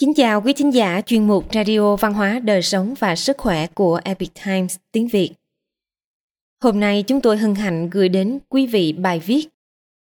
Kính chào quý thính giả chuyên mục Radio Văn hóa Đời sống và Sức khỏe của Epic Times tiếng Việt. Hôm nay chúng tôi hân hạnh gửi đến quý vị bài viết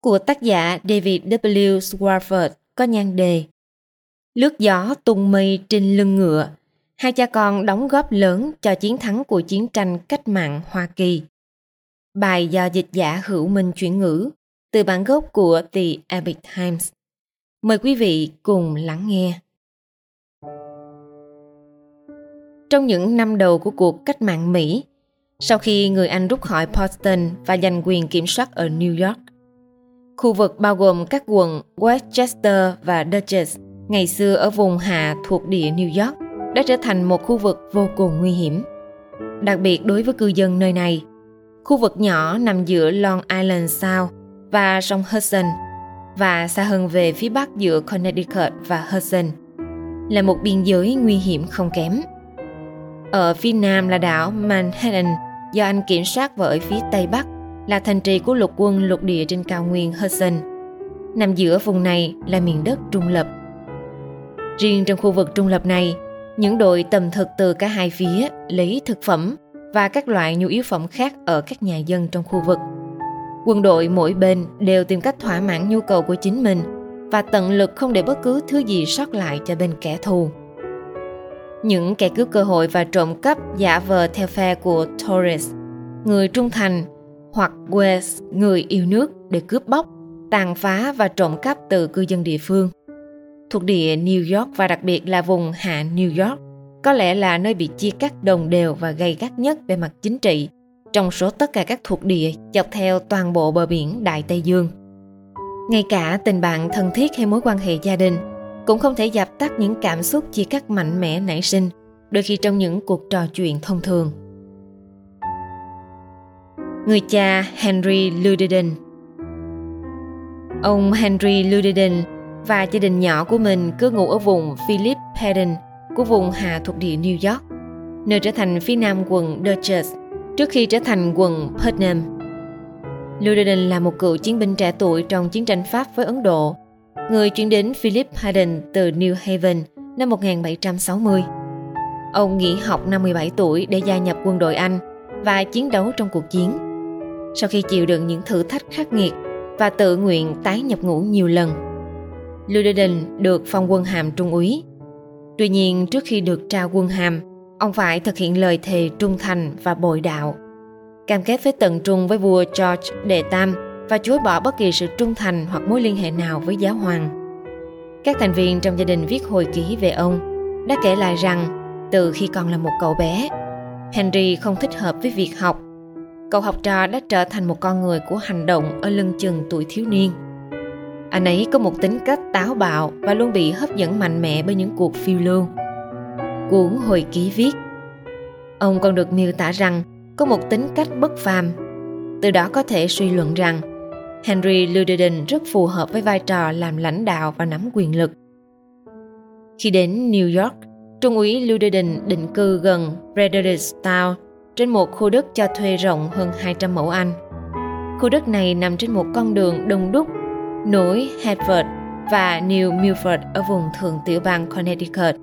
của tác giả David W. Swarford có nhan đề Lướt gió tung mây trên lưng ngựa, hai cha con đóng góp lớn cho chiến thắng của chiến tranh cách mạng Hoa Kỳ. Bài do dịch giả hữu minh chuyển ngữ từ bản gốc của The Epic Times. Mời quý vị cùng lắng nghe. Trong những năm đầu của cuộc cách mạng Mỹ, sau khi người Anh rút khỏi Boston và giành quyền kiểm soát ở New York, khu vực bao gồm các quận Westchester và Dutchess ngày xưa ở vùng hạ thuộc địa New York đã trở thành một khu vực vô cùng nguy hiểm. Đặc biệt đối với cư dân nơi này, khu vực nhỏ nằm giữa Long Island Sound và sông Hudson và xa hơn về phía bắc giữa Connecticut và Hudson là một biên giới nguy hiểm không kém. Ở phía nam là đảo Manhattan do Anh kiểm soát và ở phía tây bắc là thành trì của lục quân lục địa trên cao nguyên Hudson. Nằm giữa vùng này là miền đất trung lập. Riêng trong khu vực trung lập này, những đội tầm thực từ cả hai phía lấy thực phẩm và các loại nhu yếu phẩm khác ở các nhà dân trong khu vực. Quân đội mỗi bên đều tìm cách thỏa mãn nhu cầu của chính mình và tận lực không để bất cứ thứ gì sót lại cho bên kẻ thù. Những kẻ cướp cơ hội và trộm cắp giả vờ theo phe của Torres, người trung thành, hoặc West, người yêu nước để cướp bóc, tàn phá và trộm cắp từ cư dân địa phương. Thuộc địa New York và đặc biệt là vùng hạ New York, có lẽ là nơi bị chia cắt đồng đều và gay gắt nhất về mặt chính trị trong số tất cả các thuộc địa dọc theo toàn bộ bờ biển Đại Tây Dương. Ngay cả tình bạn thân thiết hay mối quan hệ gia đình cũng không thể dập tắt những cảm xúc chia cắt mạnh mẽ nảy sinh đôi khi trong những cuộc trò chuyện thông thường. Người cha Henry Ludeden Ông Henry Ludeden và gia đình nhỏ của mình cứ ngủ ở vùng Philip Haddon của vùng hạ thuộc địa New York, nơi trở thành phía nam quận Dutchess trước khi trở thành quận Putnam. Ludeden là một cựu chiến binh trẻ tuổi trong chiến tranh Pháp với Ấn Độ người chuyển đến Philip Hayden từ New Haven năm 1760. Ông nghỉ học năm 17 tuổi để gia nhập quân đội Anh và chiến đấu trong cuộc chiến. Sau khi chịu đựng những thử thách khắc nghiệt và tự nguyện tái nhập ngũ nhiều lần, Ludeden được phong quân hàm trung úy. Tuy nhiên, trước khi được trao quân hàm, ông phải thực hiện lời thề trung thành và bội đạo. Cam kết với tận trung với vua George Đệ Tam và chối bỏ bất kỳ sự trung thành hoặc mối liên hệ nào với giáo hoàng. Các thành viên trong gia đình viết hồi ký về ông đã kể lại rằng từ khi còn là một cậu bé, Henry không thích hợp với việc học. Cậu học trò đã trở thành một con người của hành động ở lưng chừng tuổi thiếu niên. Anh ấy có một tính cách táo bạo và luôn bị hấp dẫn mạnh mẽ bởi những cuộc phiêu lưu. Cuốn hồi ký viết Ông còn được miêu tả rằng có một tính cách bất phàm. Từ đó có thể suy luận rằng Henry Ludeden rất phù hợp với vai trò làm lãnh đạo và nắm quyền lực. Khi đến New York, Trung úy Ludeden định cư gần Fredericktown trên một khu đất cho thuê rộng hơn 200 mẫu Anh. Khu đất này nằm trên một con đường đông đúc, núi Hartford và New Milford ở vùng thượng tiểu bang Connecticut,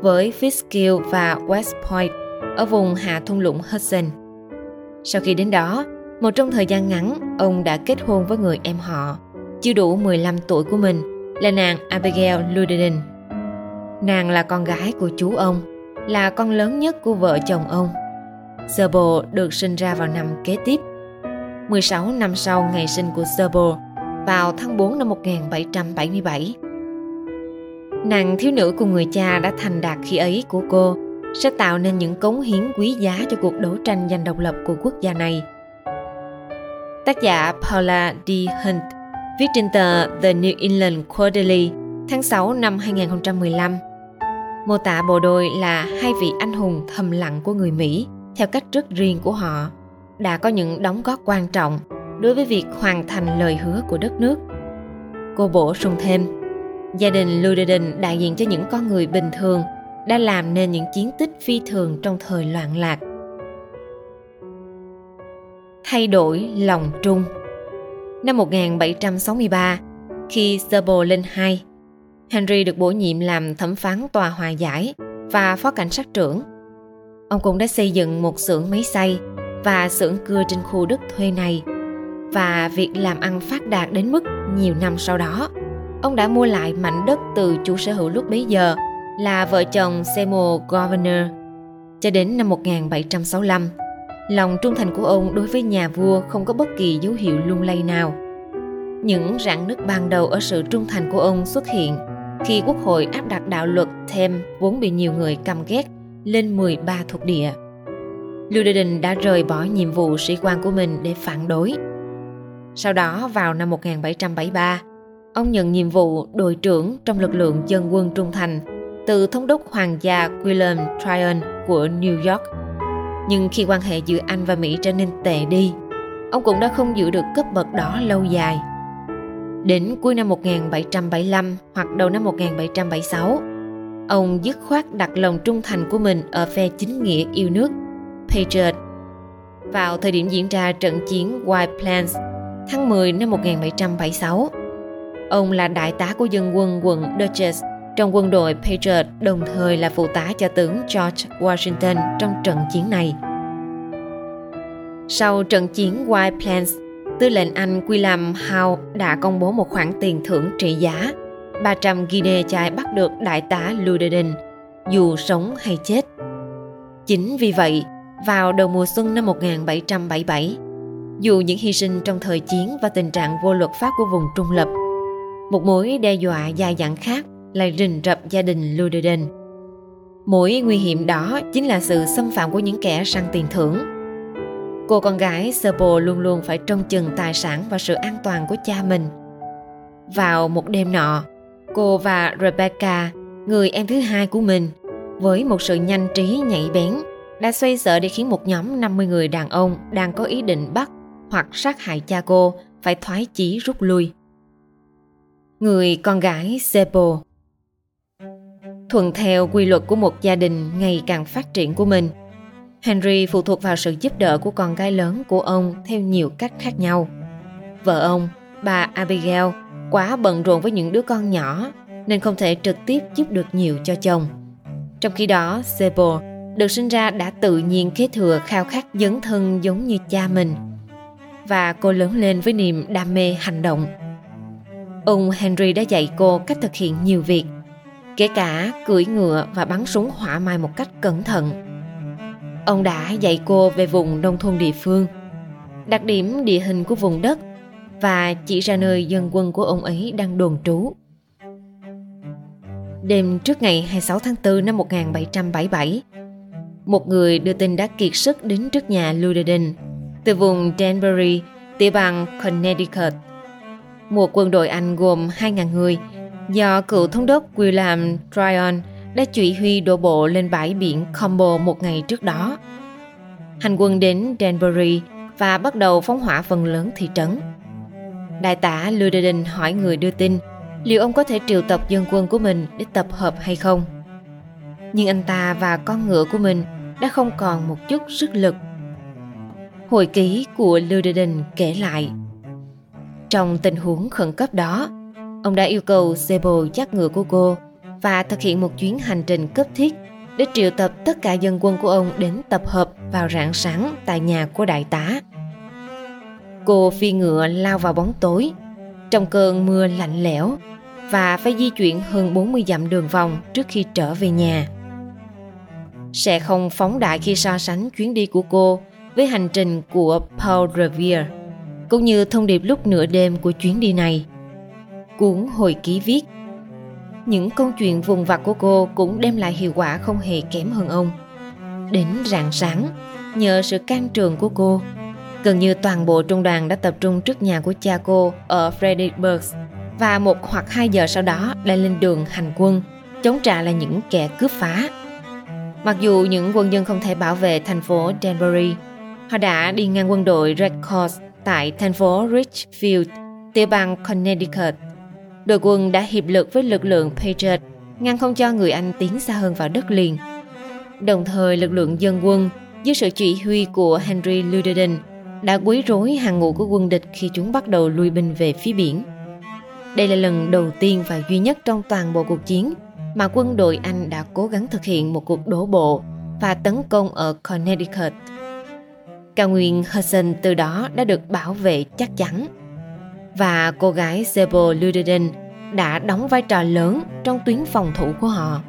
với Fitskill và West Point ở vùng hạ thung lũng Hudson. Sau khi đến đó, một trong thời gian ngắn, ông đã kết hôn với người em họ, chưa đủ 15 tuổi của mình, là nàng Abigail Ludeden. Nàng là con gái của chú ông, là con lớn nhất của vợ chồng ông. Serbo được sinh ra vào năm kế tiếp. 16 năm sau ngày sinh của Serbo, vào tháng 4 năm 1777. Nàng thiếu nữ của người cha đã thành đạt khi ấy của cô sẽ tạo nên những cống hiến quý giá cho cuộc đấu tranh giành độc lập của quốc gia này – Tác giả Paula D. Hunt viết trên tờ The New England Quarterly tháng 6 năm 2015. Mô tả bộ đôi là hai vị anh hùng thầm lặng của người Mỹ theo cách rất riêng của họ, đã có những đóng góp quan trọng đối với việc hoàn thành lời hứa của đất nước. Cô bổ sung thêm, gia đình Ludeden đại diện cho những con người bình thường đã làm nên những chiến tích phi thường trong thời loạn lạc thay đổi lòng trung. Năm 1763, khi Serbo lên hai, Henry được bổ nhiệm làm thẩm phán tòa hòa giải và phó cảnh sát trưởng. Ông cũng đã xây dựng một xưởng máy xay và xưởng cưa trên khu đất thuê này và việc làm ăn phát đạt đến mức nhiều năm sau đó. Ông đã mua lại mảnh đất từ chủ sở hữu lúc bấy giờ là vợ chồng Seymour Governor cho đến năm 1765. Lòng trung thành của ông đối với nhà vua không có bất kỳ dấu hiệu lung lay nào. Những rạn nứt ban đầu ở sự trung thành của ông xuất hiện khi quốc hội áp đặt đạo luật thêm vốn bị nhiều người căm ghét lên 13 thuộc địa. Lưu Đình đã rời bỏ nhiệm vụ sĩ quan của mình để phản đối. Sau đó vào năm 1773, ông nhận nhiệm vụ đội trưởng trong lực lượng dân quân trung thành từ thống đốc hoàng gia William Tryon của New York. Nhưng khi quan hệ giữa Anh và Mỹ trở nên tệ đi, ông cũng đã không giữ được cấp bậc đó lâu dài. Đến cuối năm 1775 hoặc đầu năm 1776, ông dứt khoát đặt lòng trung thành của mình ở phe chính nghĩa yêu nước, Patriot. Vào thời điểm diễn ra trận chiến White Plains tháng 10 năm 1776, ông là đại tá của dân quân quận Dutchess trong quân đội Patriot đồng thời là phụ tá cho tướng George Washington trong trận chiến này. Sau trận chiến White Plains, tư lệnh Anh William Howe đã công bố một khoản tiền thưởng trị giá 300 guinea chai bắt được đại tá Ludeden, dù sống hay chết. Chính vì vậy, vào đầu mùa xuân năm 1777, dù những hy sinh trong thời chiến và tình trạng vô luật pháp của vùng trung lập, một mối đe dọa dài dẳng khác lại rình rập gia đình Ludeden. mỗi nguy hiểm đó chính là sự xâm phạm của những kẻ săn tiền thưởng. Cô con gái Serpo luôn luôn phải trông chừng tài sản và sự an toàn của cha mình. Vào một đêm nọ, cô và Rebecca, người em thứ hai của mình, với một sự nhanh trí nhạy bén, đã xoay sở để khiến một nhóm 50 người đàn ông đang có ý định bắt hoặc sát hại cha cô phải thoái chí rút lui. Người con gái Sepo Thuận theo quy luật của một gia đình ngày càng phát triển của mình, Henry phụ thuộc vào sự giúp đỡ của con gái lớn của ông theo nhiều cách khác nhau. Vợ ông, bà Abigail, quá bận rộn với những đứa con nhỏ nên không thể trực tiếp giúp được nhiều cho chồng. Trong khi đó, Sebo được sinh ra đã tự nhiên kế thừa khao khát dấn thân giống như cha mình và cô lớn lên với niềm đam mê hành động. Ông Henry đã dạy cô cách thực hiện nhiều việc kể cả cưỡi ngựa và bắn súng hỏa mai một cách cẩn thận. Ông đã dạy cô về vùng nông thôn địa phương, đặc điểm địa hình của vùng đất và chỉ ra nơi dân quân của ông ấy đang đồn trú. Đêm trước ngày 26 tháng 4 năm 1777, một người đưa tin đã kiệt sức đến trước nhà Ludden từ vùng Danbury, tiểu bang Connecticut. Một quân đội Anh gồm 2.000 người do cựu thống đốc William Tryon đã chỉ huy đổ bộ lên bãi biển Combo một ngày trước đó. Hành quân đến Danbury và bắt đầu phóng hỏa phần lớn thị trấn. Đại tả Ludden hỏi người đưa tin liệu ông có thể triệu tập dân quân của mình để tập hợp hay không. Nhưng anh ta và con ngựa của mình đã không còn một chút sức lực. Hồi ký của Ludden kể lại Trong tình huống khẩn cấp đó, Ông đã yêu cầu Sebo dắt ngựa của cô và thực hiện một chuyến hành trình cấp thiết để triệu tập tất cả dân quân của ông đến tập hợp vào rạng sáng tại nhà của đại tá. Cô phi ngựa lao vào bóng tối trong cơn mưa lạnh lẽo và phải di chuyển hơn 40 dặm đường vòng trước khi trở về nhà. Sẽ không phóng đại khi so sánh chuyến đi của cô với hành trình của Paul Revere, cũng như thông điệp lúc nửa đêm của chuyến đi này cuốn hồi ký viết. Những câu chuyện vùng vặt của cô cũng đem lại hiệu quả không hề kém hơn ông. Đến rạng sáng, nhờ sự can trường của cô, gần như toàn bộ trung đoàn đã tập trung trước nhà của cha cô ở Fredericksburg và một hoặc hai giờ sau đó đã lên đường hành quân, chống trả lại những kẻ cướp phá. Mặc dù những quân dân không thể bảo vệ thành phố Danbury, họ đã đi ngang quân đội Red Cross tại thành phố Richfield, tiểu bang Connecticut đội quân đã hiệp lực với lực lượng Patriot, ngăn không cho người Anh tiến xa hơn vào đất liền. Đồng thời, lực lượng dân quân, dưới sự chỉ huy của Henry Ludden đã quấy rối hàng ngũ của quân địch khi chúng bắt đầu lui binh về phía biển. Đây là lần đầu tiên và duy nhất trong toàn bộ cuộc chiến mà quân đội Anh đã cố gắng thực hiện một cuộc đổ bộ và tấn công ở Connecticut. Cao nguyên Hudson từ đó đã được bảo vệ chắc chắn. Và cô gái Zebo Ludeden đã đóng vai trò lớn trong tuyến phòng thủ của họ.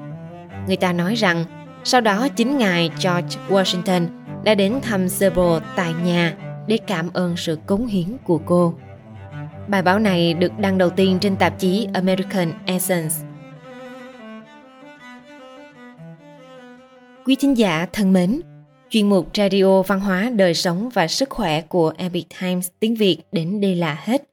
Người ta nói rằng sau đó chính ngài George Washington đã đến thăm Zebo tại nhà để cảm ơn sự cống hiến của cô. Bài báo này được đăng đầu tiên trên tạp chí American Essence. Quý thính giả thân mến, chuyên mục Radio Văn hóa, Đời sống và Sức khỏe của Epic Times tiếng Việt đến đây là hết.